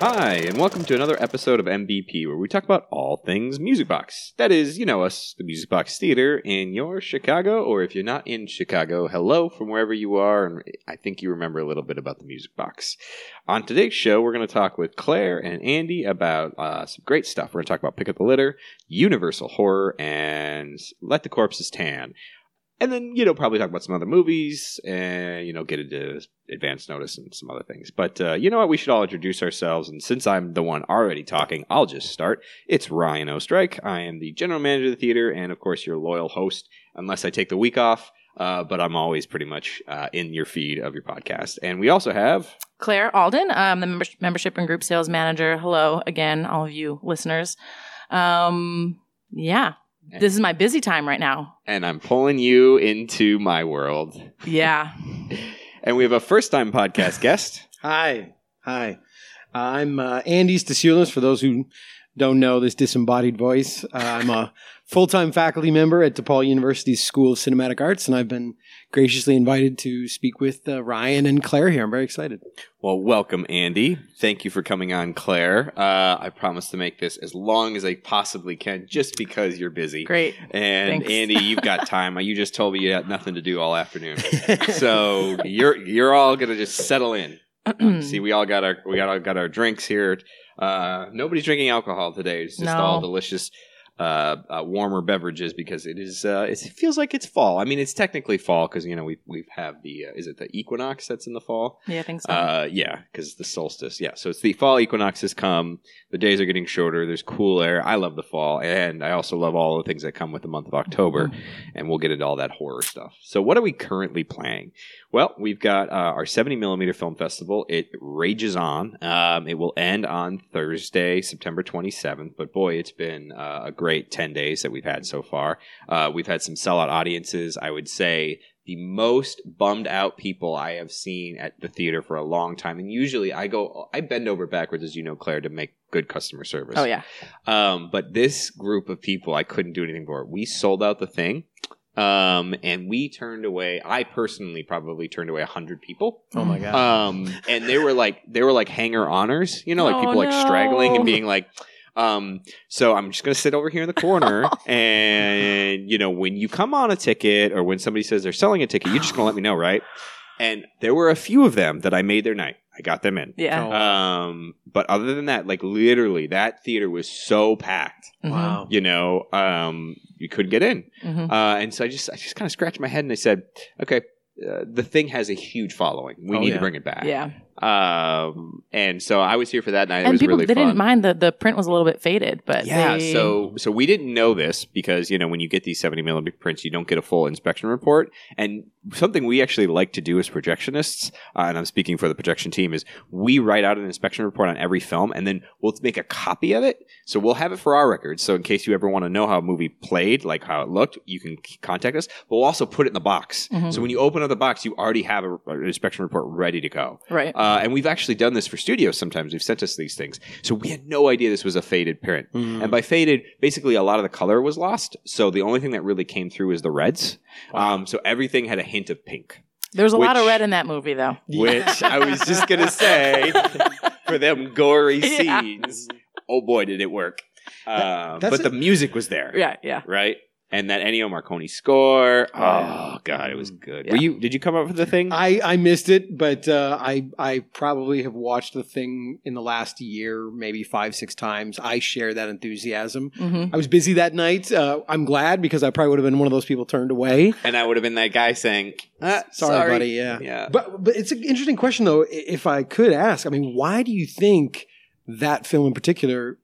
Hi, and welcome to another episode of MBP where we talk about all things Music Box. That is, you know us, the Music Box Theater in your Chicago, or if you're not in Chicago, hello from wherever you are, and I think you remember a little bit about the Music Box. On today's show, we're going to talk with Claire and Andy about uh, some great stuff. We're going to talk about Pick of the Litter, Universal Horror, and Let the Corpses Tan. And then, you know, probably talk about some other movies and, you know, get into advance notice and some other things. But uh, you know what? We should all introduce ourselves. And since I'm the one already talking, I'll just start. It's Ryan Oestreich. I am the general manager of the theater and, of course, your loyal host, unless I take the week off. Uh, but I'm always pretty much uh, in your feed of your podcast. And we also have Claire Alden, I'm the member- membership and group sales manager. Hello again, all of you listeners. Um, yeah, this is my busy time right now. and I'm pulling you into my world. Yeah. And we have a first time podcast guest. Hi. Hi. I'm uh, Andy Stasiulis, for those who don't know this disembodied voice. Uh, I'm a full time faculty member at DePaul University's School of Cinematic Arts, and I've been graciously invited to speak with uh, Ryan and Claire here. I'm very excited. Well, welcome, Andy. Thank you for coming on, Claire. Uh, I promise to make this as long as I possibly can, just because you're busy. Great. And Thanks. Andy, you've got time. You just told me you had nothing to do all afternoon, so you're you're all gonna just settle in. See, we all got our we got all got our drinks here. Uh, nobody's drinking alcohol today. It's just No. all delicious, uh, uh, warmer beverages because it is uh, it feels like it's fall. I mean, it's technically fall because you know we we have the uh, is it the equinox that's in the fall? yeah, I think so. Uh, yeah, because the solstice. Yeah, so it's the fall equinox has come. The days are getting shorter. There's cool air. I love the fall, and I also love all the things that come with the month of October. And we'll get into all that horror stuff. So, what are we currently playing? Well, we've got uh, our 70 millimeter film festival. It rages on. Um, it will end on Thursday, September 27th. But boy, it's been uh, a great 10 days that we've had so far. Uh, we've had some sellout audiences. I would say the most bummed out people I have seen at the theater for a long time. And usually I go, I bend over backwards, as you know, Claire, to make good customer service. oh, yeah. Um, but this group of people, I couldn't do anything for. We sold out the thing. Um, and we turned away, I personally probably turned away a hundred people. Oh my God. Um, and they were like, they were like hanger honors, you know, like Oh, people like straggling and being like, um, so I'm just going to sit over here in the corner and, you know, when you come on a ticket or when somebody says they're selling a ticket, you're just going to let me know, right? And there were a few of them that I made their night. I got them in. Yeah. Oh. Um, but other than that, like literally, that theater was so packed. Mhm. wow. You know, um, you couldn't get in, Mhm. uh, and so I just, I just kind of scratched my head and I said, okay, uh, the thing has a huge following. We Oh, need yeah. to bring it back. Yeah. Um, and so I was here for that night. It And was people, really they fun. didn't mind the, the print was a little bit faded, but Yeah, they- so so we didn't know this because you know when you get these seventy millimeter prints, you don't get a full inspection report. And something we actually like to do as projectionists, uh, and I'm speaking for the projection team, is we write out an inspection report on every film, and then we'll make a copy of it. So we'll have it for our records. So in case you ever want to know how a movie played, like how it looked, you can contact us. But we'll also put it in the box. Mhm. So when you open up the box, you already have a, an inspection report ready to go. Right. Uh, and we've actually done this for studios sometimes. We've sent us these things. So we had no idea this was a faded print. Mm. And by faded, basically a lot of the color was lost. So the only thing that really came through is the reds. Um, so everything had a hint of pink, There was a lot of red in that movie, though. which I was just going to say for them gory Yeah. scenes. Oh boy, did it work. Uh, that's but a- the music was there. Yeah, yeah. Right? And that Ennio Morricone score. Oh, Yeah. God, it was good. Yeah. Were you, did you come up with the thing? I, I missed it, but uh, I I probably have watched the thing in the last year, maybe five six times. I share that enthusiasm. hmm I was busy that night. Uh, I'm glad because I probably would have been one of those people turned away. and I would have been that guy saying, ah, Sorry, buddy. Yeah. Yeah. But but it's an interesting question though. If I could ask, I mean, why do you think that film in particular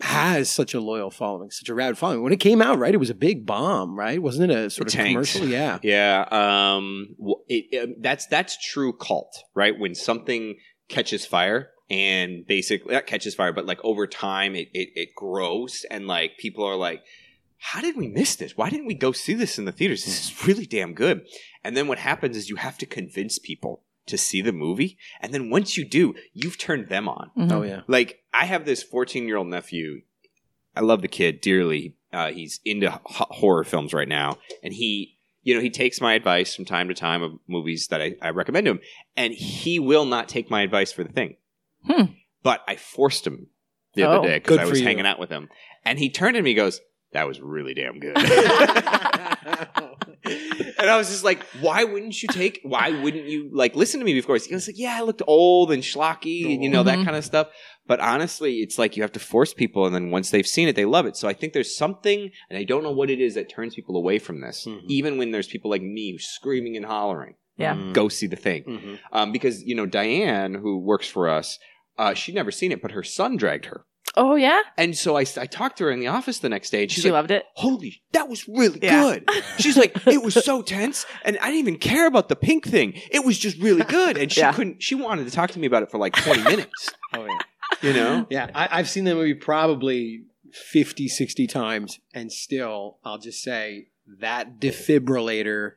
has such a loyal following, such a rad following? When it came out, right, it was a big bomb, right? Wasn't it a sort It of tanked. commercial? Yeah. Yeah, um, it, it- that's that's true cult, right? When something catches fire and basically not catches fire, but like over time it, it it grows and like people are like, how did we miss this? Why didn't we go see this in the theaters? This is really damn good. And then what happens is you have to convince people to see the movie, and then once you do, you've turned them on. Mhm. Oh yeah. Like I have this 14 year old nephew. I love the kid dearly. Uh, he's into h- horror films right now, and he, you know, he takes my advice from time to time of movies that I, I recommend to him, and he will not take my advice for the thing. Hmm. but I forced him the Oh, other day because I was you. hanging out with him, and he turned to me and goes, "That was really damn good." and I was just like, "Why wouldn't you take? Why wouldn't you like listen to me before?" He was like, "Yeah, I looked old and schlocky, and you know that Mhm. kind of stuff." But honestly, it's like you have to force people, and then once they've seen it, they love it. So I think there's something, and I don't know what it is that turns people away from this. Mhm. Even when there's people like me screaming and hollering, Yeah. Mm. go see the thing Mhm. um, because you know Diane, who works for us, uh, she'd never seen it, but her son dragged her, Oh yeah, and so I, I talked to her in the office the next day, and she's she like, loved it. "Holy, that was really Yeah. good." She's like, "It was so tense, and I didn't even care about the pink thing. It was just really good." And she Yeah. couldn't. She wanted to talk to me about it for like twenty minutes. Oh, yeah. You know? Yeah, I, I've seen that movie probably 50, 60 times, and still, I'll just say that defibrillator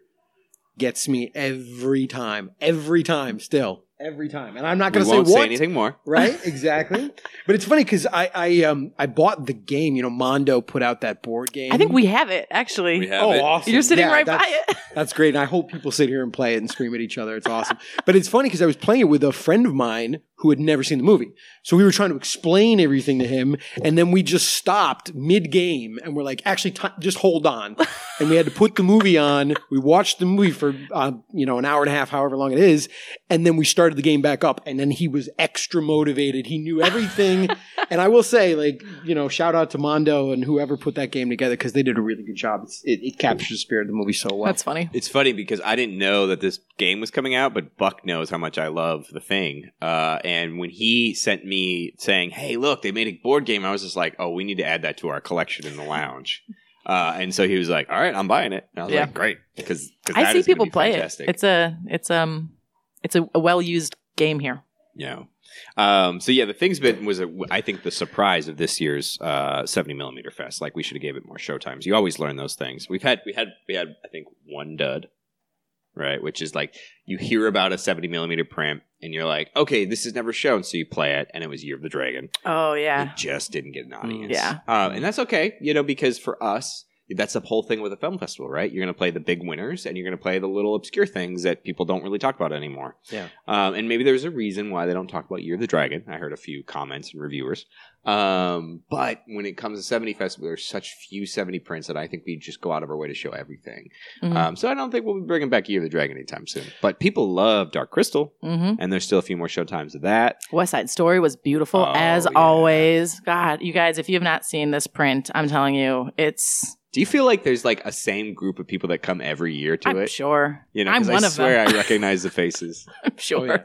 gets me every time. Every time, still. Every time. And I'm not going to say won't what. say anything more. Right? Exactly. but it's funny because I, I, um, I bought the game. You know, Mondo put out that board game. I think we have it actually. We have Oh, it. awesome. You're sitting Yeah, right by it. That's great. And I hope people sit here and play it and scream at each other. It's awesome. but it's funny because I was playing it with a friend of mine who had never seen the movie. So we were trying to explain everything to him. And then we just stopped mid game and we're like, actually, ti just hold on. and we had to put the movie on. We watched the movie for, uh, you know, an hour and a half, however long it is. And then we started the game back up. And then he was extra motivated. He knew everything. and I will say, like, you know, shout out to Mondo and whoever put that game together because they did a really good job. It's, it, it captures the spirit of the movie so well. That's funny. It's funny because I didn't know that this game was coming out, but Buck knows how much I love the thing. Uh, and when he sent me saying, "Hey, look, they made a board game," I was just like, "Oh, we need to add that to our collection in the lounge." Uh, and so he was like, "All right, I'm buying it." And I was Yeah. like, "Great," because I see people play it. It's a it's um it's a, a well used game here. Yeah. Um, so yeah, the thing's been was a, I think the surprise of this year's uh, 70 millimeter fest. Like we should have gave it more show times. You always learn those things. We've had we had we had I think one dud, right? Which is like you hear about a 70 millimeter print and you're like, okay, this is never shown, so you play it, and it was Year of the Dragon. Oh yeah. It just didn't get an audience. Yeah. uh, and that's okay, you know, because for us. That's the whole thing with a film festival, right? You're going to play the big winners, and you're going to play the little obscure things that people don't really talk about anymore. Yeah. Um, and maybe there's a reason why they don't talk about Year of the Dragon. I heard a few comments and reviewers. Um, but when it comes to 70 Festival, there's such few 70 prints that I think we just go out of our way to show everything. Mhm. Um, so I don't think we'll be bringing back Year of the Dragon anytime soon. But people love Dark Crystal, hmm and there's still a few more show times of that. West Side Story was beautiful Oh, as yeah. always. God, you guys, if you have not seen this print, I'm telling you, it's Do you feel like there's like a same group of people that come every year to I'm it? sure. You know, I'm one I of swear them. I recognize the faces. I'm sure. yeah.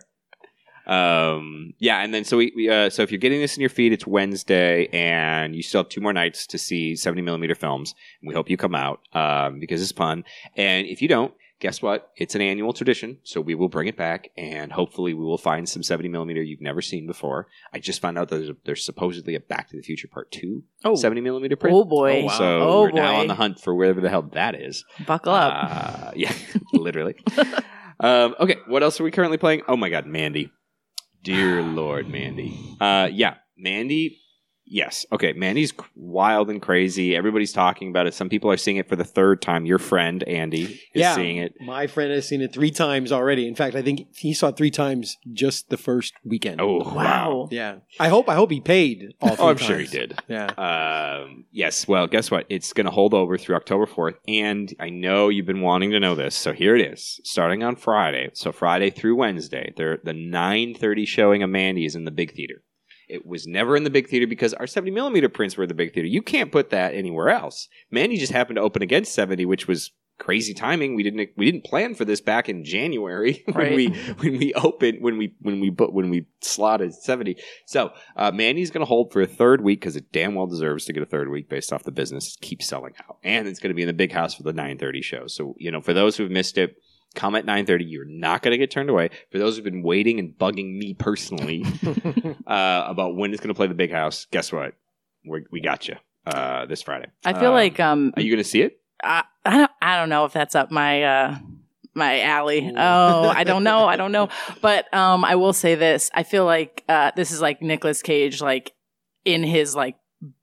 Um, yeah, and then so we, we uh, so if you're getting this in your feed, it's Wednesday, and you still have two more nights to see 70 millimeter films. We hope you come out um, because it's fun. And if you don't, guess what? It's an annual tradition, so we will bring it back, and hopefully we will find some 70 millimeter you've never seen before. I just found out that there's, there's supposedly a Back to the Future Part Two Oh, 70 millimeter print. oh boy. Oh, wow. So Oh, we're now on the hunt for wherever the hell that is. Buckle up. Uh, yeah, literally. um, okay, what else are we currently playing? Oh my god, Mandy. Dear Lord, Mandy. Uh, yeah, Mandy. Yes. Okay, Mandy's c- wild and crazy. Everybody's talking about it. Some people are seeing it for the third time. Your friend Andy is Yeah. seeing it. My friend has seen it three times already. In fact, I think he saw it three times just the first weekend. Oh wow. wow. yeah. I hope I hope he paid all three Oh, I'm sure he did. Yeah. Um, yes. Well, guess what? It's going to hold over through October 4th. And I know you've been wanting to know this. So here it is. Starting on Friday. So Friday through Wednesday. They're, the 9.30 showing of Mandy is in the big theater. It was never in the big theater because our 70 millimeter prints were in the big theater. You can't put that anywhere else. Mandy just happened to open against 70, which was crazy timing. We didn't we didn't plan for this back in January when Right. we when we opened when we when we put when we slotted 70. So uh, Mandy's going to hold for a third week because it damn well deserves to get a third week based off the business. It keeps selling out, and it's going to be in the big house for the 9:30 show. So you know, for those who've missed it, come at 9:30. You're not going to get turned away. For those who've been waiting and bugging me personally uh, about when it's going to play the big house, guess what? We're, we got you uh, this Friday. I feel Uh, like um Are you going to see it? I, I don't I don't know if that's up my uh my alley. Oh, I don't know. I don't know. But um I will say this. I feel like uh this is like Nicolas Cage like in his like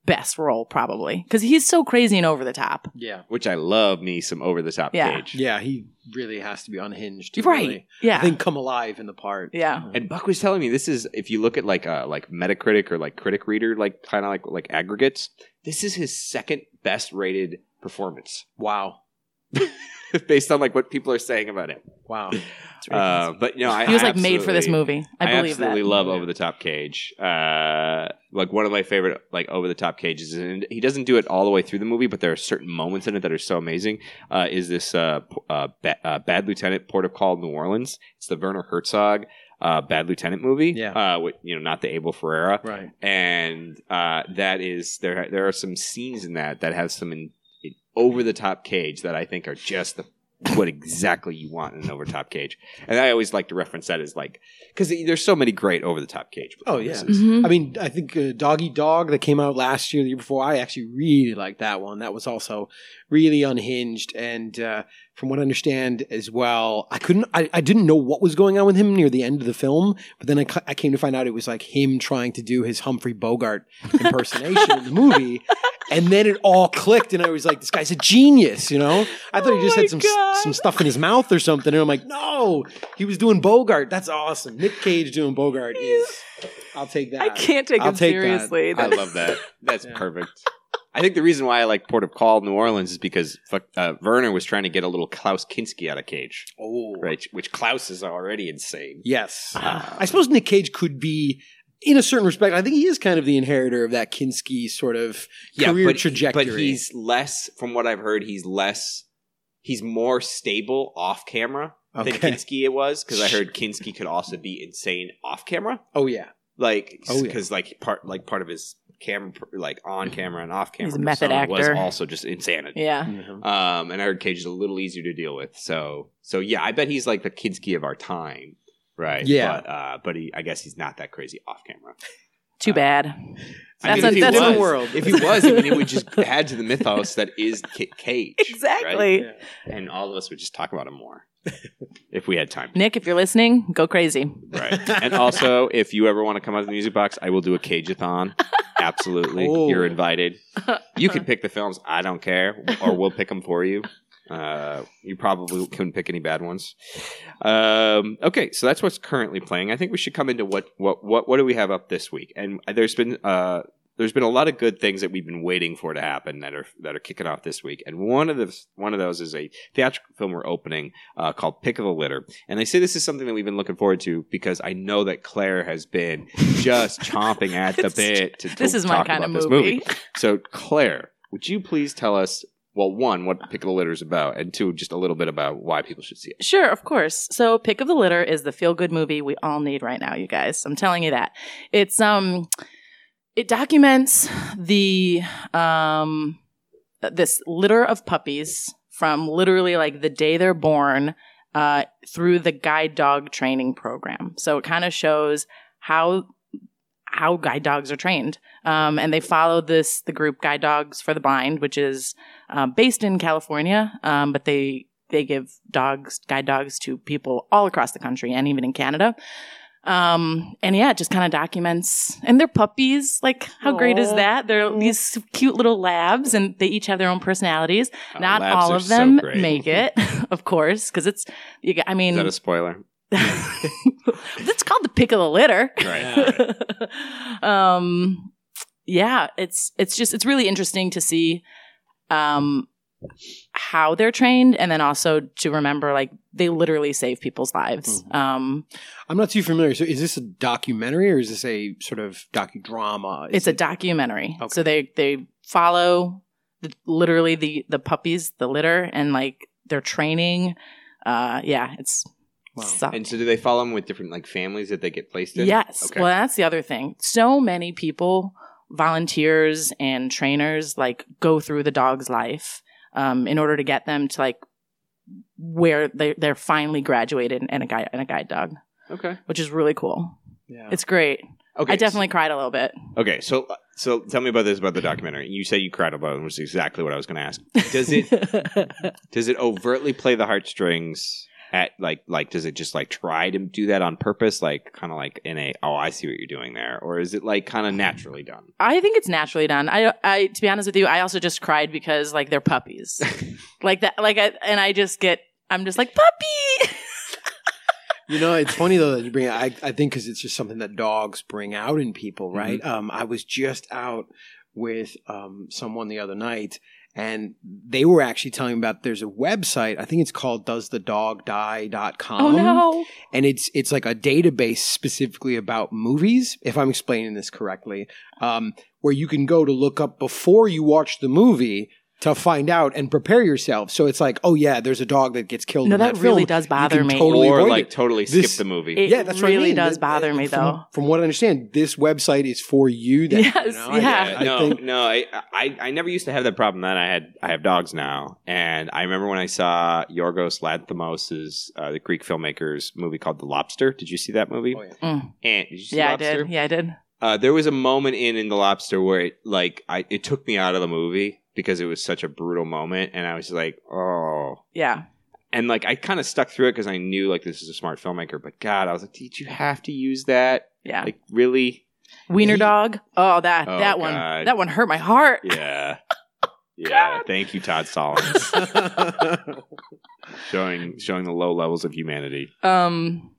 best role probably because he's so crazy and over the top. Yeah. Which I love me some over the top Yeah. Cage. Yeah, he really has to be unhinged. Right. really, Yeah. I think come alive in the part. Yeah. And Buck was telling me this is if you look at like uh like Metacritic or like Critic Reader like kind of like like aggregates, this is his second best rated performance Wow. based on like what people are saying about it. Wow. Uh, but you know, I he was I like made for this movie. I believe absolutely that. love Yeah. Over the Top Cage. Uh, like one of my favorite like Over the Top Cages, and he doesn't do it all the way through the movie, but there are certain moments in it that are so amazing. Uh, is this uh, uh, ba- uh, Bad Lieutenant Port of Call New Orleans? It's the Werner Herzog uh, Bad Lieutenant movie. Yeah. uh, with, you know, not the Abel Ferrara Right. and uh, that is there. There are some scenes in that that have some in, in over the top cage that I think are just the what exactly you want in an over top cage. And I always like to reference that as like because there's so many great over the top cage. Oh, yeah. performances. Mhm. I mean, I think uh, Dog Eat Dog that came out last year, the year before, I actually really liked that one. That was also really unhinged. And uh, from what I understand as well, I couldn't, I, I didn't know what was going on with him near the end of the film, but then I, I came to find out it was like him trying to do his Humphrey Bogart impersonation in the movie. And then it all clicked, and I was like, "This guy's a genius," you know. I thought Oh he just had some God. some stuff in his mouth or something, and I'm like, "No, he was doing Bogart. That's awesome. Nick Cage doing Bogart is. I'll take that. I can't take I'll him take that. seriously. I love that. That's Yeah. perfect. I think the reason why I like Port of Call New Orleans is because uh, Werner was trying to get a little Klaus Kinski out of Cage, Oh, right? Which Klaus is already insane. Yes, Ah. I suppose Nick Cage could be, in a certain respect. I think he is kind of the inheritor of that Kinski sort of career but, trajectory. But he's less, from what I've heard, he's less, he's more stable off camera than Okay. Kinski it was because I heard Kinski could also be insane off camera, oh yeah, like Oh, yeah. because like part like part of his camera, like on camera and off camera, He's a method persona was also just insanity. yeah. Um, and I heard Cage is a little easier to deal with. So, so yeah, I bet he's like the Kinski of our time, right? Yeah. but, uh, but he, I guess he's not that crazy off camera. Too Uh, bad. I That's mean, a- if he that's a was, world. If he was, I mean, it would just add to the mythos that is Ca- Cage. right? Exactly. And all of us would just talk about him more if we had time. Nick, if you're listening, go crazy. Right. And also, if you ever want to come out to the music box, I will do a Cageathon. Absolutely. Oh. You're invited. You can pick the films. I don't care. Or we'll pick them for you. Uh, you probably couldn't pick any bad ones. Um, okay, so that's what's currently playing. I think we should come into what what what what do we have up this week? And there's been uh, there's been a lot of good things that we've been waiting for to happen that are that are kicking off this week. And one of the one of those is a theatrical film we're opening uh, called Pick of the Litter. And I say this is something that we've been looking forward to because I know that Claire has been just chomping at the bit to, to This is my talk kind of about this movie. So Claire, would you please tell us? Well, one, what Pick of the Litter is about, and two, just a little bit about why people should see it. Sure, of course. So Pick of the Litter is the feel good movie we all need right now, you guys. I'm telling you that. It's um it documents the um this litter of puppies from literally like the day they're born uh through the guide dog training program. So it kind of shows how how guide dogs are trained. Um, and they follow this the group Guide Dogs for the Blind, which is uh, based in California, um, but they they give dogs guide dogs to people all across the country and even in Canada. Um, and yeah, it just kind of documents and they're puppies. Like, how great is that? They're these cute little labs and they each have their own personalities. Uh, Not all of them great. make it, of course, because it's, you, got- I mean, Is that a spoiler? it's called the pick of the litter. Right. um, yeah, it's it's just it's really interesting to see um, how they're trained, and then also to remember like they literally save people's lives. Mhm. Um, I'm not too familiar. So, is this a documentary or is this a sort of docudrama? Is it's a documentary, Okay. so they they follow the, literally the the puppies, the litter, and like their training. Uh, yeah, it's Wow. sucked. And so, do they follow them with different like families that they get placed in? Yes. Okay. Well, that's the other thing. So many people, volunteers and trainers, like go through the dog's life um, in order to get them to like where they they're finally graduated in a guide in a guide dog, Okay. which is really cool. Yeah. It's great. Okay. I definitely cried a little bit. Okay. So, so tell me about this about the documentary. You said you cried about it, which is exactly what I was going to ask. Does it does it overtly play the heartstrings at like like does it just like try to do that on purpose like kind of like in a oh i see what you're doing there or is it like kind of naturally done I think it's naturally done. I, I, to be honest with you, I also just cried because like they're puppies, like that, like, I, and I just get, I'm just like puppy. You know, it's funny though that you bring. it- I I think because it's just something that dogs bring out in people, right? Um, I was just out with um someone the other night, and they were actually telling me about there's a website. I think it's called DoesTheDogDie.com. oh no! and it's it's like a database specifically about movies if i'm explaining this correctly um, where you can go to look up before you watch the movie to find out and prepare yourself so it's like oh yeah there's a dog that gets killed No, in that that, really film. does You bother can me. totally or like it. totally skip This- the movie It yeah that's what I really mean. does Th- bother me, from, though. from what i understand this website is for you then, Yes, you know? Yeah. I, no, think no, I, I I never used to have that problem. Then I had I have dogs now, and I remember when I saw Yorgos Lanthimos's uh, the Greek filmmaker's movie called The Lobster. Did you see that movie? oh, yeah. Mm. And did you see Yeah, I did. Yeah, I did. Uh, there was a moment in in The Lobster where it like I it took me out of the movie because it was such a brutal moment, and I was like, oh. Yeah, And like I kind of stuck through it because I knew like this is a smart filmmaker, but God, I was like, did you have to use that? yeah. Like really? Wiener he- dog. Oh, that Oh, that one. God. That one hurt my heart. Yeah. Yeah, thank you, Todd Solondz, showing showing the low levels of humanity. Um.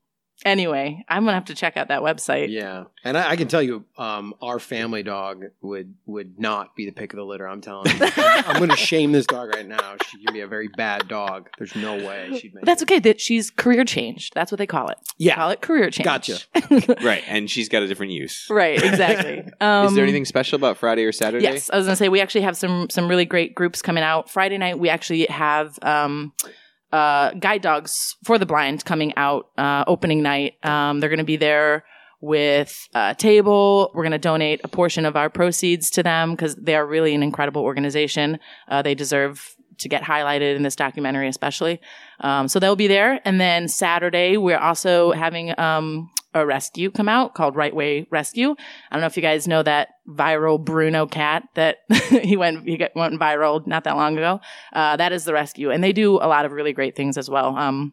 Anyway, I'm gonna have to check out that website. Yeah, and I, I can tell you, um, our family dog would would not be the pick of the litter. I'm telling you, I'm going to shame this dog right now. She can be a very bad dog. There's no way she'd make. That's it. okay. That she's career changed. That's what they call it. Yeah, Call it career change. Gotcha. Right, and she's got a different use. right. Exactly. Um, Is there anything special about Friday or Saturday? Yes, I was gonna say we actually have some some really great groups coming out. Friday night we actually have um, uh, guide dogs for the blind coming out uh, opening night. Um, they're gonna be there with a table. We're gonna donate a portion of our proceeds to them because they are really an incredible organization. Uh, they deserve to get highlighted in this documentary, especially. Um, so they'll be there. And then Saturday we're also having um, a rescue come out called Right Way Rescue. I don't know if you guys know that viral Bruno cat that he went he got, went viral not that long ago. Uh, that is the rescue, and they do a lot of really great things as well. Um,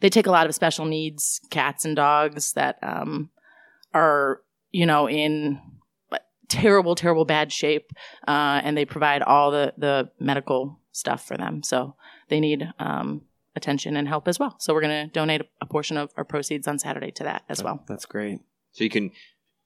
they take a lot of special needs cats and dogs that um, are you know in terrible, terrible bad shape, uh, and they provide all the the medical stuff for them. So they need um, attention and help as well. So we're going to donate a, a portion of our proceeds on Saturday to that as well. That's great. So you can.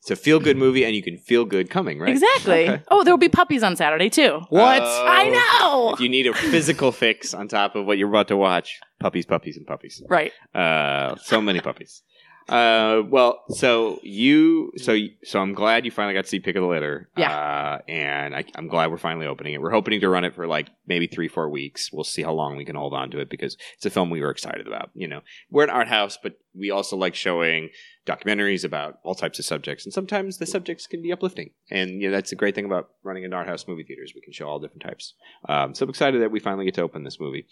It's a feel good movie, and you can feel good coming, right? Exactly. Okay. Oh, there will be puppies on Saturday too. What? Oh. I know. If you need a physical fix on top of what you're about to watch, puppies, puppies, and puppies. Right. Uh, so many puppies. Uh, well, so you, so so I'm glad you finally got to see Pick of the Litter. Yeah. Uh, and I, I'm glad we're finally opening it. We're hoping to run it for like maybe three, four weeks. We'll see how long we can hold on to it because it's a film we were excited about. You know, we're an art house, but we also like showing documentaries about all types of subjects, and sometimes the subjects can be uplifting. And you know, that's the great thing about running an art house movie theaters. We can show all different types. Um, so I'm excited that we finally get to open this movie.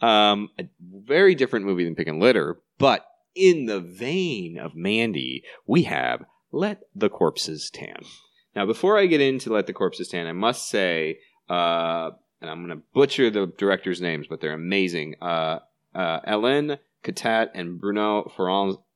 Um, a very different movie than Pick and Litter, but in the vein of Mandy, we have Let the Corpses Tan. Now, before I get into Let the Corpses Tan, I must say, uh, and I'm going to butcher the directors' names, but they're amazing. Uh, uh, Hélène Cattet and Bruno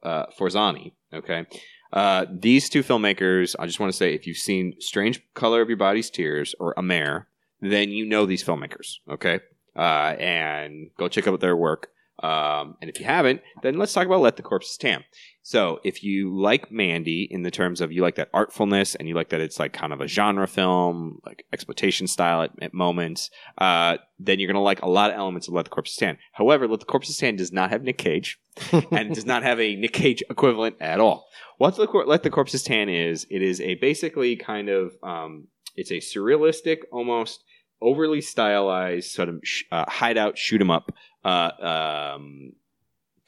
uh, Forzani. Okay. Uh, these two filmmakers, I just want to say, if you've seen Strange Color of Your Body's Tears or Amer, then you know these filmmakers. Okay. Uh, and go check out their work. Um, and if you haven't, then let's talk about Let the Corpses Tan. So, if you like Mandy in the terms of you like that artfulness and you like that it's like kind of a genre film, like exploitation style at, at moments, uh, then you're going to like a lot of elements of Let the Corpses Tan. However, Let the Corpses Tan does not have Nick Cage and does not have a Nick Cage equivalent at all. What the Cor- Let the Corpses Tan is, it is a basically kind of, um, it's a surrealistic, almost overly stylized sort of sh- uh, hideout shoot 'em up uh, um,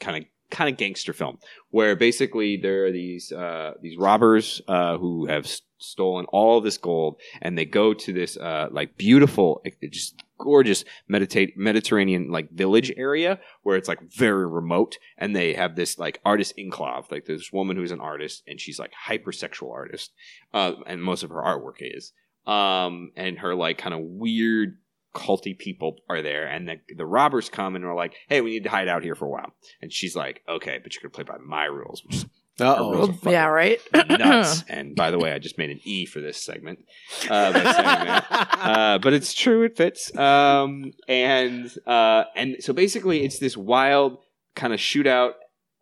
kind of kind of gangster film where basically there are these uh, these robbers uh, who have stolen all this gold and they go to this uh, like beautiful just gorgeous meditate Mediterranean like village area where it's like very remote and they have this like artist enclave like this woman who's an artist and she's like hypersexual artist uh, and most of her artwork is um, and her like kind of weird culty people are there, and the the robbers come and are like, "Hey, we need to hide out here for a while." And she's like, "Okay, but you're gonna play by my rules," which is Uh Our rules oh. yeah, right. nuts. and by the way, I just made an E for this segment uh, by saying that. Uh, but it's true; it fits. Um, and uh, and so basically, it's this wild kind of shootout.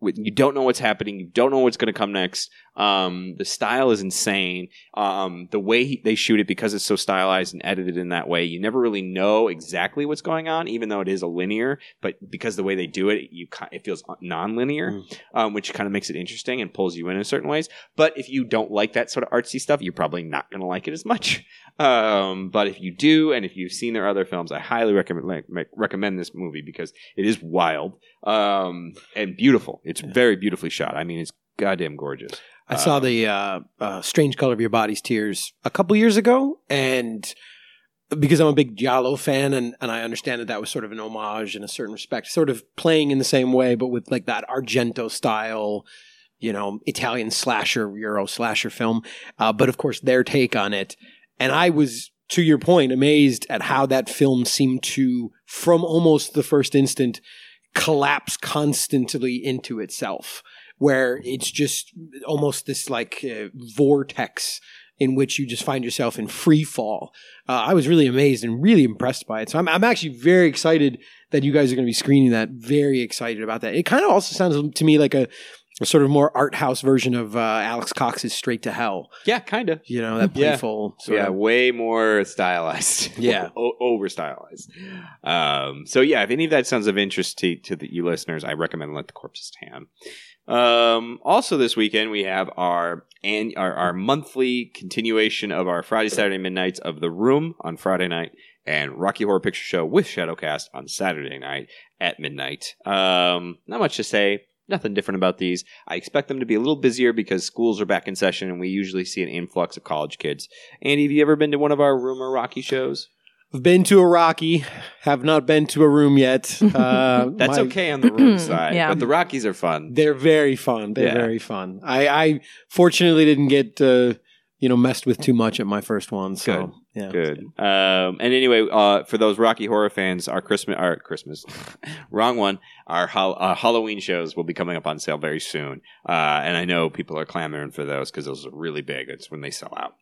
With, you don't know what's happening. You don't know what's going to come next. Um, the style is insane. Um, the way he, they shoot it because it's so stylized and edited in that way, you never really know exactly what's going on, even though it is a linear. But because the way they do it, you it feels non-linear, Mm. um, which kind of makes it interesting and pulls you in in certain ways. But if you don't like that sort of artsy stuff, you're probably not going to like it as much. Um, but if you do, and if you've seen their other films, I highly recommend like, recommend this movie because it is wild um, and beautiful. It's very beautifully shot. I mean, it's goddamn gorgeous. I saw the uh, uh, Strange Color of Your Body's Tears a couple years ago, and because I'm a big Giallo fan, and, and I understand that that was sort of an homage in a certain respect, sort of playing in the same way, but with like that Argento style, you know, Italian slasher, Euro slasher film. Uh, but of course, their take on it. And I was, to your point, amazed at how that film seemed to, from almost the first instant, collapse constantly into itself where it's just almost this like uh, vortex in which you just find yourself in free fall. Uh, I was really amazed and really impressed by it. So I'm, I'm actually very excited that you guys are going to be screening that. Very excited about that. It kind of also sounds to me like a, a sort of more art house version of uh, Alex Cox's Straight to Hell. Yeah, kind of. You know, that Yeah. playful sort yeah, of. way more stylized. Yeah. o- over stylized. Um, so yeah, if any of that sounds of interest to, to the, you listeners, I recommend Let the Corpses Tan. Um, also this weekend we have our and our, our monthly continuation of our Friday Saturday midnights of The Room on Friday night and Rocky Horror Picture Show with Shadowcast on Saturday night at midnight. Um, not much to say. Nothing different about these. I expect them to be a little busier because schools are back in session and we usually see an influx of college kids. Andy, have you ever been to one of our Room or Rocky shows? I've been to a Rocky, have not been to a room yet. Uh, That's my- okay on the room side, Yeah. but the Rockies are fun. They're very fun. They're Yeah. very fun. I, I fortunately didn't get uh, you know messed with too much at my first one. So Good. Yeah, Good. Um, and anyway, uh, for those Rocky Horror fans, our Christmas, our Christmas, wrong one. Our hol- uh, Halloween shows will be coming up on sale very soon, uh, and I know people are clamoring for those because those are really big. It's when they sell out.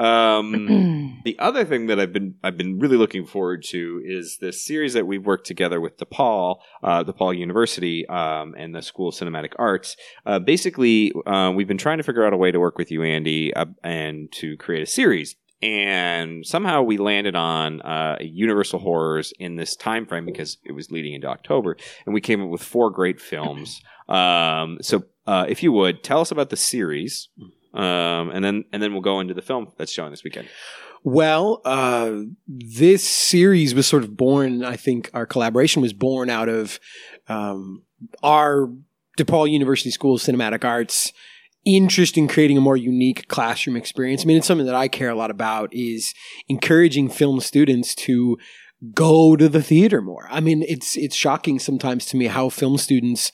Um, the other thing that I've been I've been really looking forward to is this series that we've worked together with DePaul, uh, DePaul University, um, and the School of Cinematic Arts. Uh, basically, uh, we've been trying to figure out a way to work with you, Andy, uh, and to create a series. And somehow we landed on uh, Universal Horrors in this time frame because it was leading into October, and we came up with four great films. Um, so, uh, if you would tell us about the series, um, and then and then we'll go into the film that's showing this weekend. Well, uh, this series was sort of born. I think our collaboration was born out of um, our DePaul University School of Cinematic Arts interest in creating a more unique classroom experience. I mean, it's something that I care a lot about is encouraging film students to go to the theater more. I mean, it's it's shocking sometimes to me how film students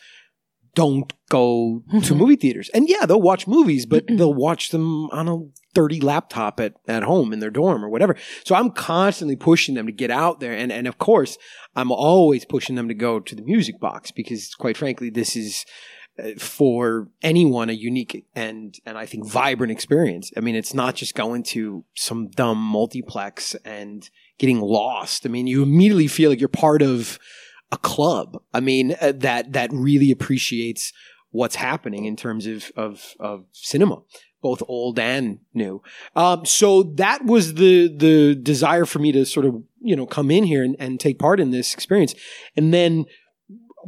don't go to mm-hmm. movie theaters. And yeah, they'll watch movies, but they'll watch them on a 30 laptop at, at home in their dorm or whatever. So I'm constantly pushing them to get out there. And, and of course, I'm always pushing them to go to the music box because quite frankly, this is for anyone a unique and, and I think vibrant experience. I mean, it's not just going to some dumb multiplex and getting lost. I mean, you immediately feel like you're part of a club. I mean, uh, that, that really appreciates what's happening in terms of, of, of cinema both old and new. Um, so that was the the desire for me to sort of you know come in here and, and take part in this experience, and then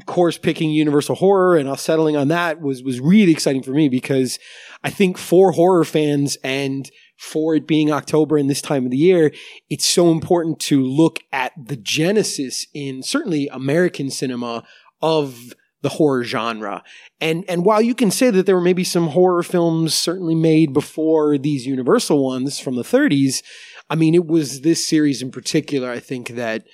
course picking Universal Horror and us settling on that was was really exciting for me because I think for horror fans and for it being October and this time of the year, it's so important to look at the genesis in certainly American cinema of the horror genre. And and while you can say that there were maybe some horror films certainly made before these Universal ones from the 30s, I mean it was this series in particular I think that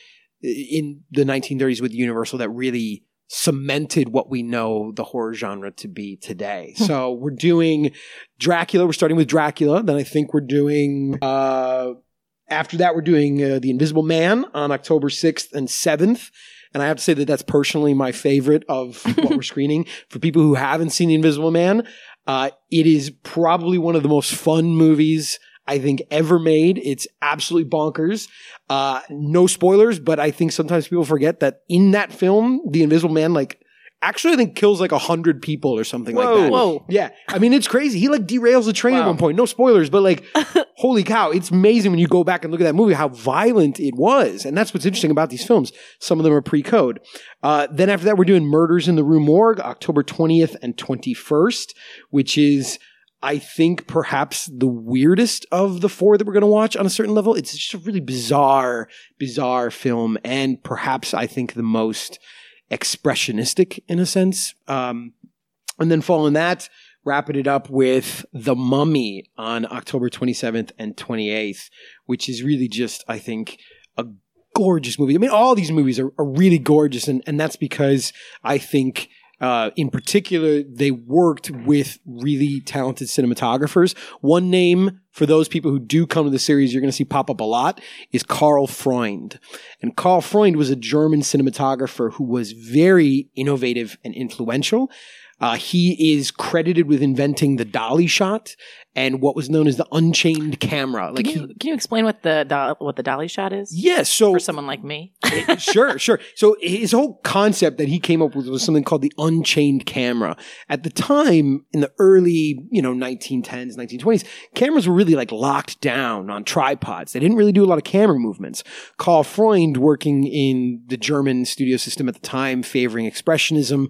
in the 1930s with Universal that really cemented what we know the horror genre to be today. so we're doing Dracula, we're starting with Dracula, then I think we're doing uh after that, we're doing uh, The Invisible Man on October 6th and 7th. And I have to say that that's personally my favorite of what we're screening. For people who haven't seen The Invisible Man, uh, it is probably one of the most fun movies I think ever made. It's absolutely bonkers. Uh, no spoilers, but I think sometimes people forget that in that film, The Invisible Man, like, actually I think kills like a hundred people or something like that. Whoa. Yeah. I mean, it's crazy. He like derails the train at one point. No spoilers, but like, holy cow. It's amazing when you go back and look at that movie, how violent it was. And that's what's interesting about these films. Some of them are pre code. Uh, then after that, we're doing Murders in the Rue Morgue, October 20th and 21st, which is, I think, perhaps the weirdest of the four that we're going to watch on a certain level. It's just a really bizarre, bizarre film. And perhaps I think the most expressionistic in a sense. Um, and then following that, wrapping it up with The Mummy on October 27th and 28th, which is really just, I think, a gorgeous movie. I mean, all these movies are, are really gorgeous, and, and that's because I think. Uh, in particular, they worked with really talented cinematographers. One name for those people who do come to the series, you're going to see pop up a lot, is Karl Freund. And Karl Freund was a German cinematographer who was very innovative and influential. Uh, he is credited with inventing the dolly shot and what was known as the unchained camera. Like, Can you, he, can you explain what the do- what the dolly shot is yeah, so for someone like me? sure, sure. So his whole concept that he came up with was something called the unchained camera. At the time, in the early, you know, 1910s, 1920s, cameras were really like locked down on tripods. They didn't really do a lot of camera movements. Karl Freund, working in the German studio system at the time, favoring expressionism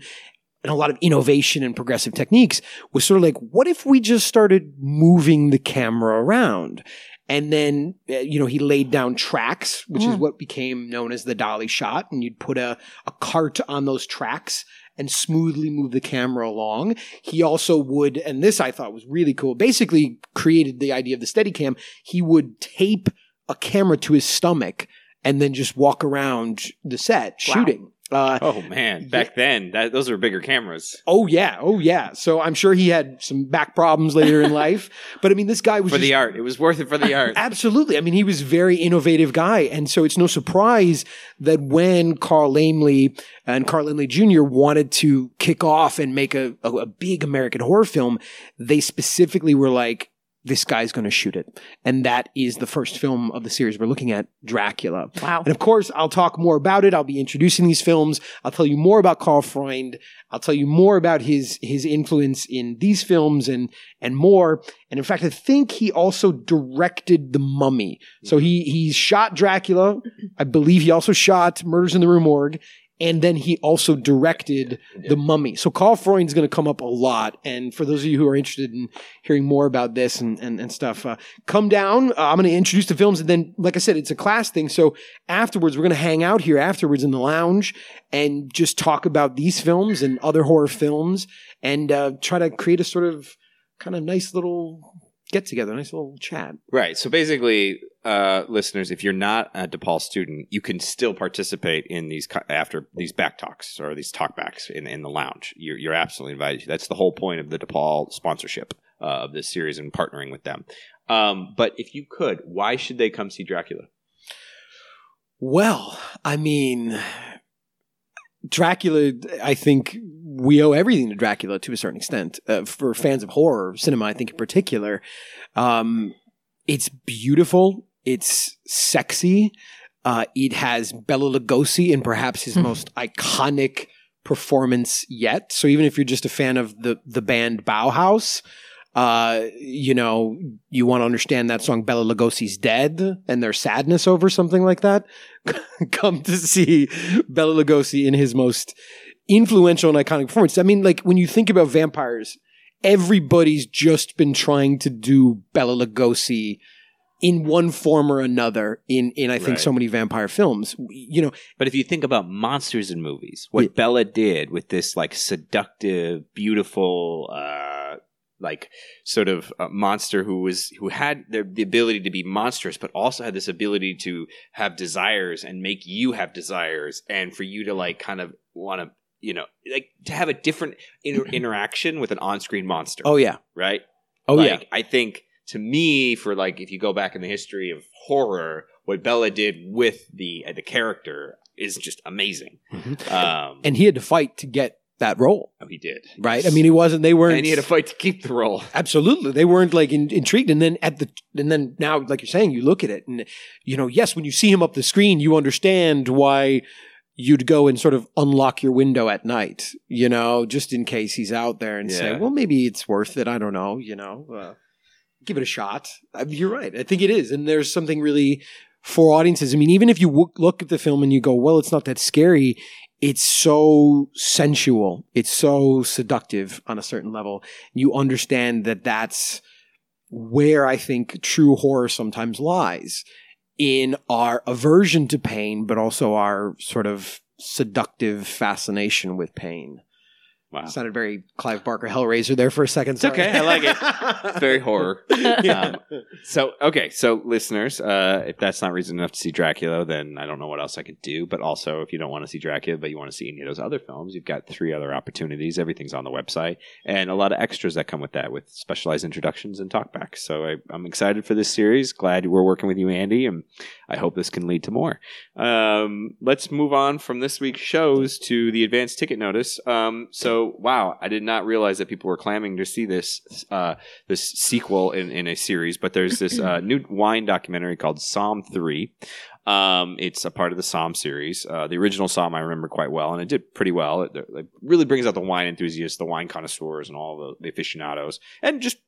and a lot of innovation and progressive techniques, was sort of like, what if we just started moving the camera around? And then, uh, you know, he laid down tracks, which is Mm. what became known as the dolly shot. And you'd put a, a cart on those tracks and smoothly move the camera along. He also would, and this I thought was really cool, basically created the idea of the Steadicam. He would tape a camera to his stomach and then just walk around the set Wow. shooting. Uh, Oh man, back then that those were bigger cameras Oh yeah, oh yeah. So I'm sure he had some back problems later in life, but I mean, this guy was for just, the art. It was worth it for the art. Absolutely. I mean, he was a very innovative guy, and so it's no surprise that when Carl Laemmle and Carl Laemmle Jr. wanted to kick off and make a, a, a big American horror film, they specifically were like, "This guy's going to shoot it," and that is the first film of the series we're looking at, Dracula. Wow. And of course, I'll talk more about it. I'll be introducing these films. I'll tell you more about Karl Freund. I'll tell you more about his his influence in these films and and more. And in fact, I think he also directed The Mummy. So he he shot Dracula. I believe he also shot Murders in the Rue Morgue. And then he also directed The Mummy. So Karl Freund's going to come up a lot. And for those of you who are interested in hearing more about this and, and, and stuff, uh, come down. Uh, I'm going to introduce the films. And then, like I said, it's a class thing. So afterwards, we're going to hang out here afterwards in the lounge and just talk about these films and other horror films and uh, try to create a sort of kind of nice little get together, nice little chat. Right. So basically, uh, listeners, if you're not a DePaul student, you can still participate in these co- after these back talks or these talkbacks in in the lounge. You're, you're absolutely invited. That's the whole point of the DePaul sponsorship uh, of this series and partnering with them. Um, but if you could, why should they come see Dracula? Well, I mean, Dracula, I think we owe everything to Dracula to a certain extent. Uh, for fans of horror cinema, I think in particular, um, it's beautiful, it's sexy, uh, it has Bela Lugosi in perhaps his Hmm. most iconic performance yet. So even if you're just a fan of the the band Bauhaus, uh, you know, you want to understand that song Bela Lugosi's Dead and their sadness over something like that, come to see Bela Lugosi in his most influential and iconic performance. I mean, like when you think about vampires, everybody's just been trying to do Bela Lugosi in one form or another in in I think Right. so many vampire films. You know, But if you think about monsters in movies, what Yeah. Bela did with this like seductive, beautiful, uh, like sort of monster who was who had the, the ability to be monstrous, but also had this ability to have desires and make you have desires, and for you to like kind of want to, you know, like to have a different inter- interaction with an on-screen monster. oh yeah. right. Oh Like, yeah. I think to me, for like if you go back in the history of horror, what Bela did with the uh, the character is just amazing. Mhm. Um, And he had to fight to get that role, oh, he did right? I mean, he wasn't. They weren't. and he had to fight to keep the role. Absolutely, they weren't like in, intrigued. And then at the and then now, like you're saying, you look at it, and you know, yes, when you see him up the screen, you understand why you'd go and sort of unlock your window at night, you know, just in case he's out there, and say, well, maybe it's worth it. I don't know, you know, uh, give it a shot. I mean, you're right. I think it is, and there's something really for audiences. I mean, even if you w- look at the film and you go, well, it's not that scary. It's so sensual. It's so seductive on a certain level. You understand that that's where I think true horror sometimes lies in our aversion to pain, but also our sort of seductive fascination with pain. Wow, Sounded very Clive Barker Hellraiser there for a second. It's okay. I like it. it. very horror. yeah. Um, So okay, so listeners, uh, if that's not reason enough to see Dracula, then I don't know what else I could do. But also, if you don't want to see Dracula, but you want to see any of those other films, you've got three other opportunities. Everything's on the website, and a lot of extras that come with that, with specialized introductions and talkbacks. So I, I'm excited for this series. Glad we're working with you, Andy, and I hope this can lead to more. Um, let's move on from this week's shows to the advance ticket notice. Um, so wow, I did not realize that people were clamming to see this. Uh, this sequel in, in a series, but there's this uh, new wine documentary called Somm 3. Um, it's a part of the Somm series. Uh, the original Somm I remember quite well, and it did pretty well. It, it really brings out the wine enthusiasts, the wine connoisseurs, and all the, the aficionados, and just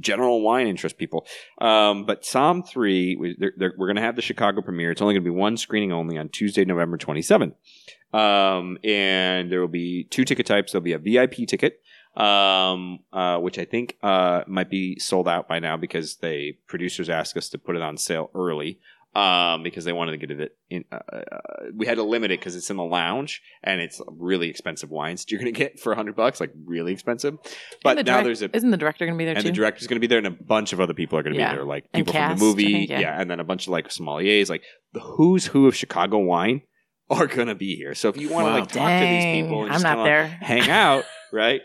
general wine interest people. Um, but Somm 3, we, they're, they're, we're going to have the Chicago premiere. It's only going to be one screening only on Tuesday, November 27th. Um, and there will be two ticket types. There'll be a VIP ticket, um, uh, which I think uh, might be sold out by now because the producers asked us to put it on sale early. Um, because they wanted to get it in, uh, uh, we had to limit it because it's in the lounge and it's really expensive wines that you're going to get for a hundred bucks, like really expensive. But the now direct- there's a isn't the director going to be there and too? the director's going to be there, and a bunch of other people are going to Yeah. be there, like people cast, from the movie, think, yeah. yeah. and then a bunch of like sommeliers, like the who's who of Chicago wine are going to be here. So if you want to Wow. like talk to these people, and I'm just not there. hang out, right?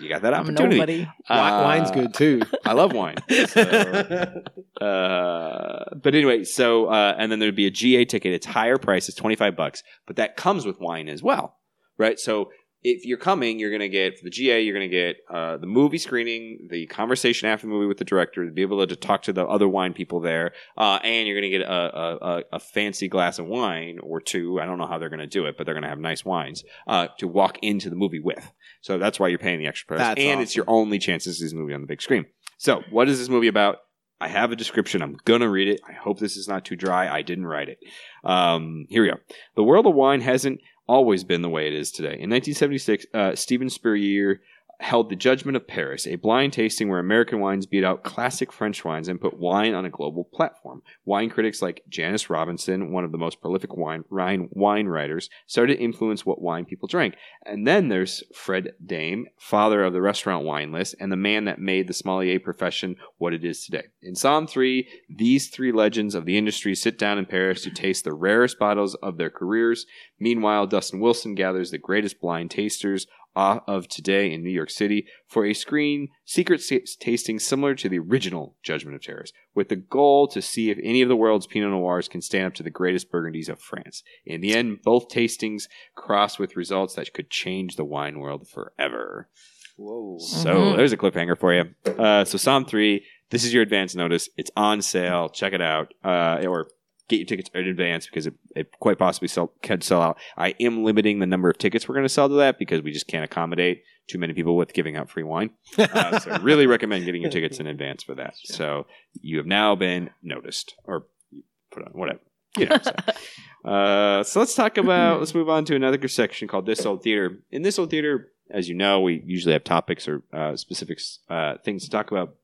You got that I'm opportunity. nobody. Wi- Uh, Wine's good too. I love wine. So, uh, but anyway, so uh, and then there'd be a GA ticket. It's higher price. It's twenty five bucks, but that comes with wine as well, right? So if you're coming, you're going to get for the GA, you're going to get uh, the movie screening, the conversation after the movie with the director, to be able to talk to the other wine people there, uh, and you're going to get a, a, a, fancy glass of wine or two. I don't know how they're going to do it, but they're going to have nice wines uh, to walk into the movie with. So that's why you're paying the extra price, That's and it's your only chance to see this movie on the big screen. So, what is this movie about? I have a description. I'm gonna read it. I hope this is not too dry. I didn't write it. Um, here we go. The world of wine hasn't always been the way it is today. In 1976, uh, Steven Spurrier held the Judgment of Paris, a blind tasting where American wines beat out classic French wines and put wine on a global platform. Wine critics like Jancis Robinson, one of the most prolific wine, wine, writers, started to influence what wine people drank. And then there's Fred Dame, father of the restaurant wine list, and the man that made the sommelier profession what it is today. In Somm 3, these three legends of the industry sit down in Paris to taste the rarest bottles of their careers. Meanwhile, Dustin Wilson gathers the greatest blind tasters of today in New York City for a screen secret sa- tasting similar to the original Judgment of Terrors, with the goal to see if any of the world's Pinot Noirs can stand up to the greatest Burgundies of France. In the end, both tastings cross with results that could change the wine world forever. Whoa. So Mhm. there's a cliffhanger for you. Uh, so Somm 3, this is your advance notice. It's on sale. Check it out. Uh, or get your tickets in advance because it, it quite possibly sell, could sell out. I am limiting the number of tickets we're going to sell to that because we just can't accommodate too many people with giving out free wine. Uh, so I really recommend getting your tickets in advance for that. So you have now been noticed or put on whatever. You know what Uh, so let's talk about, let's move on to another section called This Old Theater. In This Old Theater, as you know, we usually have topics or uh, specific uh, things to talk about.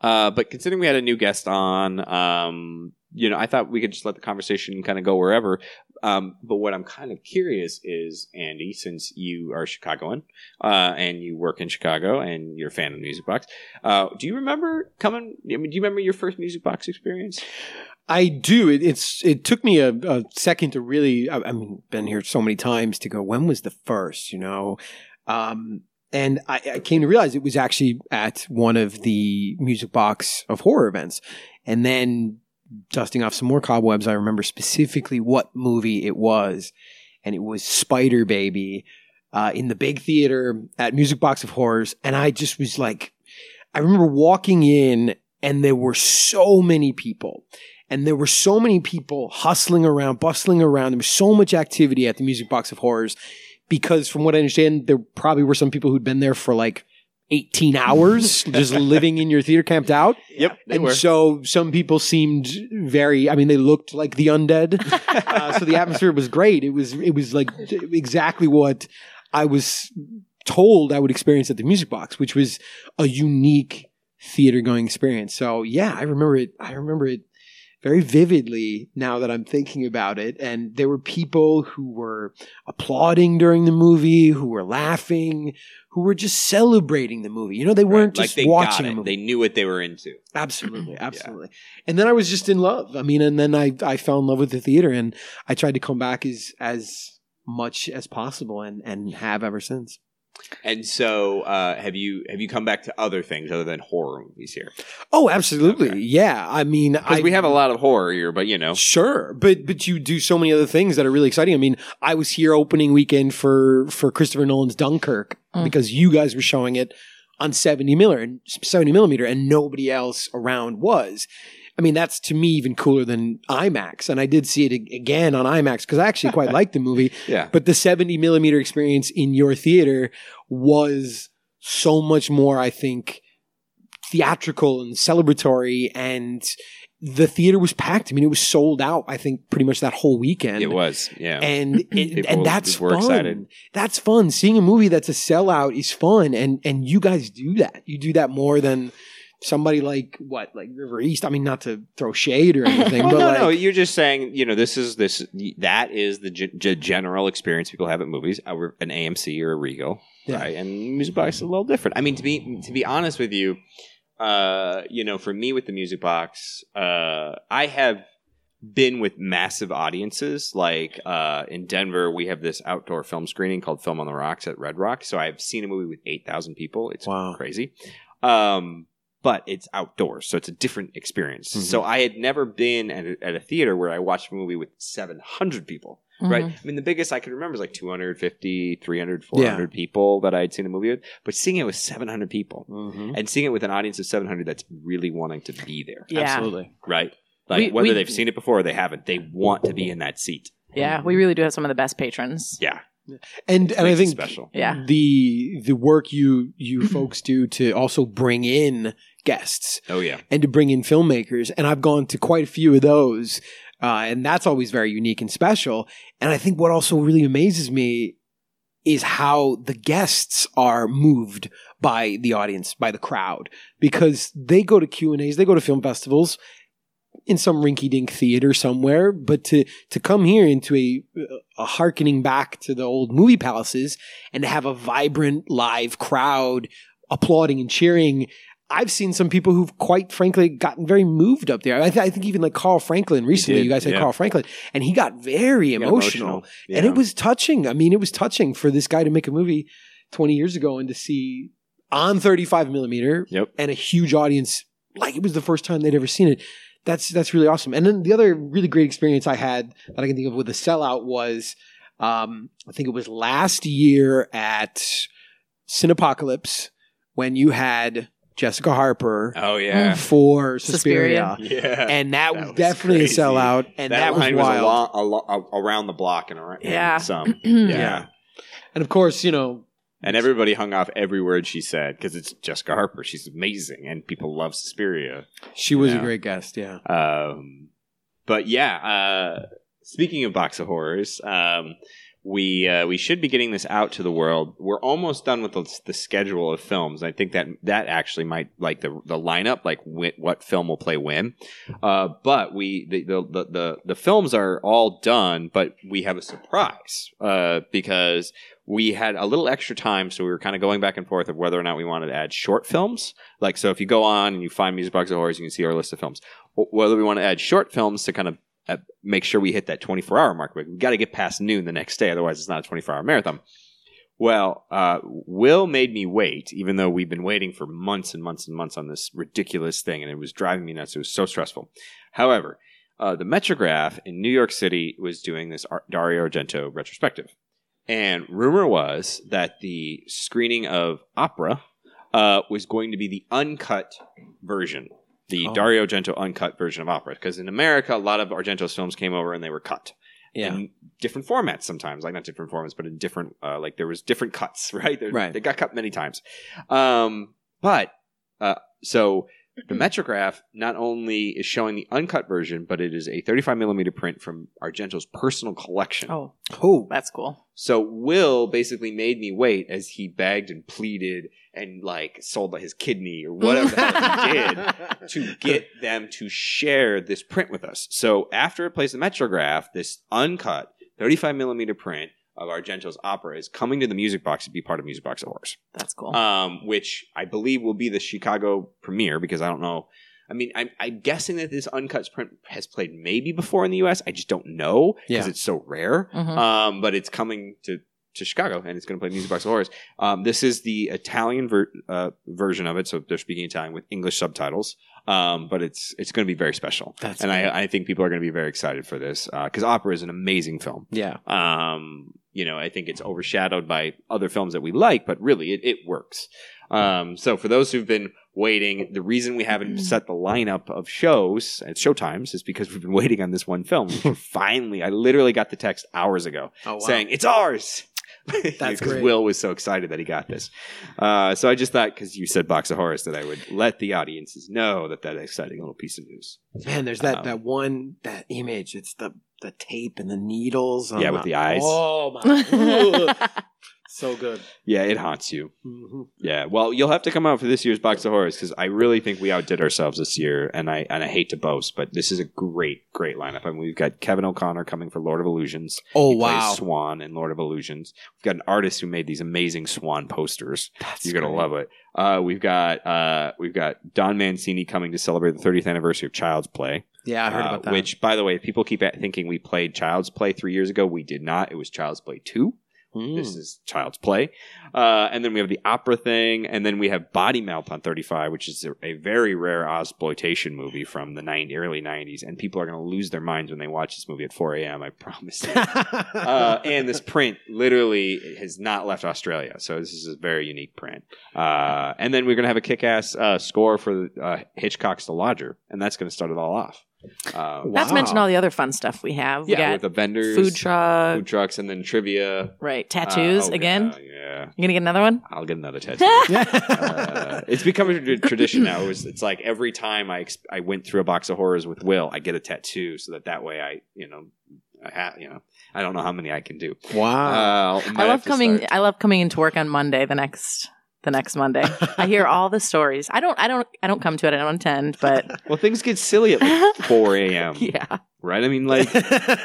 Uh, but considering we had a new guest on, um, you know, I thought we could just let the conversation kind of go wherever. Um, but what I'm kind of curious is, Andy, since you are Chicagoan uh, and you work in Chicago and you're a fan of Music Box, uh, do you remember coming? I mean, do you remember your first Music Box experience? I do. It, it's it took me a, a second to really. I, I mean, been here so many times to go. When was the first? You know, um, and I, I came to realize it was actually at one of the Music Box of Horror events. And then dusting off some more cobwebs, I remember specifically what movie it was, and it was Spider Baby uh, in the big theater at Music Box of Horrors. And I just was like, I remember walking in, and there were so many people. And there were so many people hustling around, bustling around. There was so much activity at the Music Box of Horrors because, from what I understand, there probably were some people who'd been there for like 18 hours just living in your theater camped out. Yep, and were. so some people seemed very, I mean, they looked like the undead. uh, so the atmosphere was great. It was, it was like exactly what I was told I would experience at the music box, which was a unique theater going experience. So yeah, I remember it. I remember it very vividly now that I'm thinking about it. And there were people who were applauding during the movie, who were laughing, who were just celebrating the movie. You know, they weren't Right, just like they watching a movie. They knew what they were into. Absolutely, absolutely. And then I was just in love. I mean, and then I I fell in love with the theater, and I tried to come back as as much as possible, and and have ever since. And so, uh, have you have you come back to other things other than horror movies here? Oh, absolutely, Okay. yeah. I mean, Because I we have a lot of horror here, but you know, Sure, but but you do so many other things that are really exciting. I mean, I was here opening weekend for for Christopher Nolan's Dunkirk Mm. because you guys were showing it on seventy millimeter and seventy millimeter, and nobody else around was. I mean, that's to me even cooler than IMAX, and I did see it again on IMAX because I actually quite liked the movie. yeah, But the 70 millimeter experience in your theater was so much more, I think, theatrical and celebratory. And the theater was packed. I mean, it was sold out, I think, pretty much that whole weekend. it was. Yeah, And it, and that's were fun. excited. That's fun. Seeing a movie that's a sellout is fun, and and you guys do that. You do that more than somebody like what, like River East. I mean, not to throw shade or anything, well, but no, like, no. You're just saying, you know, this is this that is the g- g- general experience people have at movies, uh, an AMC or a Regal, Yeah. right? And music box is a little different. I mean, to be to be honest with you, uh, you know, for me with the music box, uh, I have been with massive audiences. Like uh, in Denver, we have this outdoor film screening called Film on the Rocks at Red Rock. So I've seen a movie with eight thousand people. It's Wow. crazy. Um, but it's outdoors, so it's a different experience. Mhm. So I had never been at a, at a theater where I watched a movie with 700 people, right? Mhm. I mean, the biggest I can remember is like 250, 300, 400 people that I had seen a movie with, but seeing it with 700 people Mhm. and seeing it with an audience of 700 that's really wanting to be there, Yeah. absolutely. right? Like We- whether we- they've seen it before or they haven't, they want to be in that seat. Yeah, we really do have some of the best patrons. Yeah. And and I think special. Yeah. the the work you you folks do to also bring in guests Oh, yeah. and to bring in filmmakers, and I've gone to quite a few of those, uh, and that's always very unique and special. And I think what also really amazes me is how the guests are moved by the audience, by the crowd, because they go to Q and A's, they go to film festivals in some rinky-dink theater somewhere, but to to come here into a a harkening back to the old movie palaces and to have a vibrant live crowd applauding and cheering. I've seen some people who've quite frankly gotten very moved up there. I, th- I think even like Carl Franklin recently, you guys had yeah. Carl Franklin, and he got very He got emotional. And it was touching. I mean, it was touching for this guy to make a movie 20 years ago and to see on 35 millimeter Yep. and a huge audience like it was the first time they'd ever seen it. That's that's really awesome. And then the other really great experience I had that I can think of with a sellout was um, I think it was last year at Cinepocalypse when you had Jessica Harper Oh, yeah. for Suspiria. Suspiria. Yeah. And that, That was was definitely crazy. a sellout, and that, was line wild. a lo- a lo- around the block and around Yeah. and some. Yeah. yeah. And of course, you know, And everybody hung off every word she said because it's Jessica Harper. She's amazing, and people love Suspiria. she was Yeah. a great guest. Yeah. Um, but yeah, uh, speaking of box of horrors, um, we uh, we should be getting this out to the world. We're almost done with the, the schedule of films. I think that that actually might like the the lineup, like wh- what film will play when. Uh, but we the, the the the films are all done, but we have a surprise uh, because we had a little extra time, so we were kind of going back and forth of whether or not we wanted to add short films. Like, so if you go on and you find Music Box of Horrors, you can see our list of films. Wh- Whether we want to add short films to kind of uh, make sure we hit that 24 hour mark, we got to get past noon the next day, otherwise it's not a 24 hour marathon. Well, uh, Will made me wait, even though we've been waiting for months and months and months on this ridiculous thing, and it was driving me nuts. It was so stressful. However, uh, the Metrograph in New York City was doing this Ar- Dario Argento retrospective. And rumor was that the screening of Opera uh, was going to be the uncut version, the Oh. Dario Argento uncut version of Opera. Because in America, a lot of Argento's films came over and they were cut Yeah. in different formats sometimes like not different formats but in different uh, like there was different cuts right There- Right. they got cut many times um but uh so the hmm. metrograph not only is showing the uncut version but it is a 35 millimeter print from argento's personal collection Oh, Oh. that's cool. so will basically made me wait as he begged and pleaded and like sold his kidney or whatever the hell he did to get them to share this print with us. So after it plays the Metrograph, this uncut 35 millimeter print of Argento's opera is coming to the Music Box to be part of Music Box of Horrors, That's cool. um, which I believe will be the Chicago premiere because I don't know. I mean, I'm, I'm guessing that this uncut print has played maybe before in the U.S. I just don't know because Yeah. it's so rare. Mhm. Um, but it's coming to to Chicago and it's going to play Music Box of Horrors. Um, this is the Italian ver- uh, version of it, so they're speaking Italian with English subtitles. Um, but it's it's going to be very special, That's and great. I, I think people are going to be very excited for this because Opera is an amazing film. Yeah. Um, you know, I think it's overshadowed by other films that we like, but really, it, it works. Um, so for those who've been waiting, the reason we haven't set the lineup of shows and showtimes is because we've been waiting on this one film. Finally, I literally got the text hours ago Oh, wow. saying it's ours. That's because great. Will was so excited that he got this. Uh, so I just thought because you said box of horrors that I would let the audiences know that that exciting little piece of news. Man, there's that, Um, that one that image. It's the the tape and the needles. on Yeah, with the eyes. Oh my! so good. Yeah, it haunts you. Mhm. Yeah, well, you'll have to come out for this year's box of horrors because I really think we outdid ourselves this year, and I and I hate to boast, but this is a great, great lineup. I mean, we've got Kevin O'Connor coming for Lord of Illusions. Oh He plays wow! Swann in Lord of Illusions. We've got an artist who made these amazing Swann posters. That's You're gonna great. love it. Uh, we've got uh, we've got Don Mancini coming to celebrate the 30th anniversary of Child's Play. Yeah, I heard uh, about that. Which, by the way, if people keep at- thinking we played Child's Play three years ago. We did not. It was Child's Play two. Mm. This is Child's Play. Uh, and then we have the opera thing, and then we have Body Melt on 35, which is a, a very rare exploitation movie from the 90, early 90s. And people are going to lose their minds when they watch this movie at 4 a.m., I promise you. uh, and this print literally has not left Australia, so this is a very unique print. Uh, and then we're going to have a kick-ass uh, score for uh, Hitchcock's The Lodger, and that's going to start it all off. Uh, Wow. Not to mention all the other fun stuff we have. We yeah, got with the vendors, food truck, food trucks, and then trivia. right? Uh, Tattoos oh, again. Yeah, yeah. You gonna get another one? I'll get another tattoo. uh, it's become a tra- tradition now. It was, it's like every time I ex- I went through a box of horrors with Will, I get a tattoo so that that way I you know I ha- you know I don't know how many I can do. wow. Uh, I might love to coming. start. I love coming into work on Monday. The next, the next Monday, I hear all the stories. I don't. I don't. I don't come to it. I don't attend. But Well, things get silly at like 4 a.m. yeah, Right? I mean, like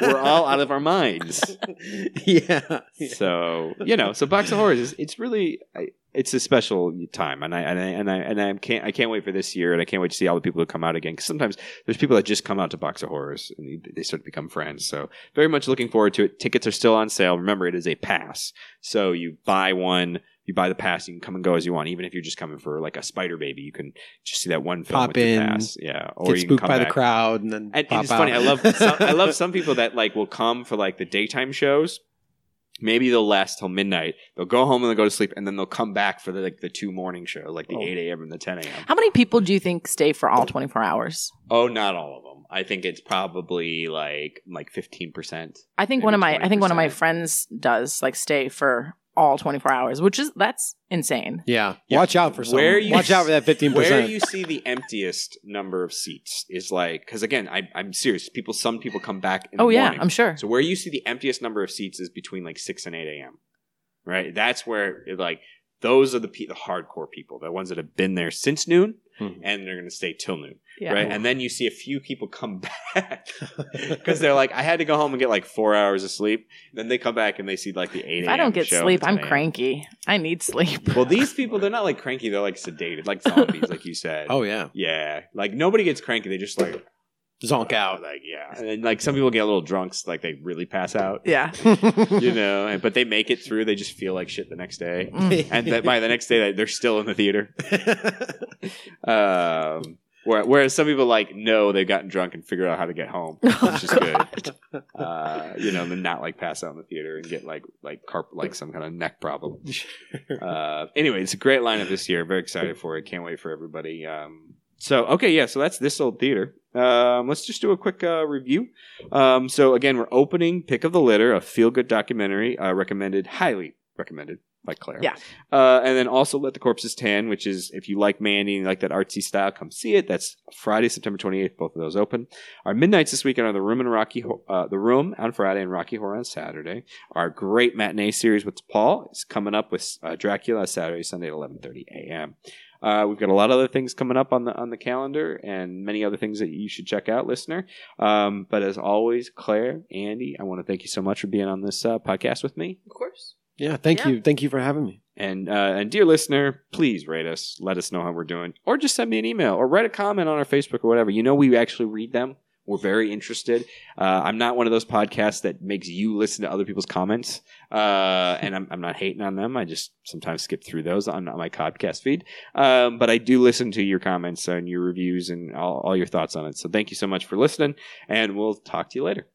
we're all out of our minds. yeah. So you know, so box of horrors is it's really I- it's a special time, and I and I and I and I can't I can't wait for this year, and I can't wait to see all the people who come out again. Because sometimes there's people that just come out to box of horrors and they- they start to become friends. So very much looking forward to it. Tickets are still on sale. Remember, it is a pass, so you buy one. You buy the pass, you can come and go as you want. Even if you're just coming for like a Spider Baby, you can just see that one film Pop with your in, pass. Yeah, or Get you can spooked come by back. the crowd and then And, and pop it's funny. I love some, I love some people that like will come for like the daytime shows. Maybe they'll last till midnight. They'll go home and they'll go to sleep, and then they'll come back for the like the two morning shows, like the Oh. eight a.m. and the ten a.m. how many people do you think stay for all twenty four hours? Oh, not all of them. I think it's probably like like fifteen percent. I think one of my. I think one of my friends does like stay for all twenty four hours, which is that's insane. yeah. Yeah. Watch out for some. Where you- Watch out for that 15%. Where you see the emptiest number of seats is like because again, I, I'm serious. People, some people come back. In Oh the yeah, morning. I'm sure. So where you see the emptiest number of seats is between like six and eight a.m. Right, that's where it, like those are the pe- the hardcore people, the ones that have been there since noon, Mhm. and they're going to stay till noon. Yeah. Right, and then you see a few people come back because they're like, I had to go home and get like four hours of sleep. Then they come back and they see like the eight. If I don't get show sleep, I'm 10 a.m.. cranky. I need sleep. Well, these people, they're not like cranky; they're like sedated, like zombies, like you said. oh yeah. Yeah, like nobody gets cranky. They just like Zonk Uh, out. like yeah, and then, like some people get a little drunk, so, like they really pass out. Yeah. You know, and, but they make it through. They just feel like shit the next day, Mm. and that by the next day they're still in the theater. Um, whereas some people like know they've gotten drunk and figured out how to get home, which is good. Uh, you know, and not like pass out in the theater and get like like carp like some kind of neck problem. Uh, anyway, it's a great lineup this year. Very excited for it. Can't wait for everybody. Um, so okay, yeah. So that's this old theater. Um, let's just do a quick uh, review. Um, so again, we're opening Pick of the Litter, a feel good documentary uh, recommended, highly recommended by Claire. Yeah. Uh, and then also Let the Corpses Tan, which is if you like Mandy and you like that artsy style, come see it. That's Friday, September 28th. Both of those open. Our midnights this weekend are the Room and Rocky, uh, the Room on Friday and Rocky Horror on Saturday. Our great matinee series with Paul is coming up with uh, Dracula Saturday, Sunday at 11:30 a.m. Uh, we've got a lot of other things coming up on the on the calendar, and many other things that you should check out, listener. Um, but as always, Claire, Andy, I want to thank you so much for being on this uh, podcast with me. Of course. yeah, thank Yeah. you. Thank you for having me. And uh, and dear listener, please rate us. Let us know how we're doing, or just send me an email or write a comment on our Facebook or whatever. You know, we actually read them. We're very interested. Uh, I'm not one of those podcasts that makes you listen to other people's comments, uh, and I'm, I'm not hating on them. I just sometimes skip through those on, on my podcast feed. Um, but I do listen to your comments and your reviews and all, all your thoughts on it. So thank you so much for listening, and we'll talk to you later.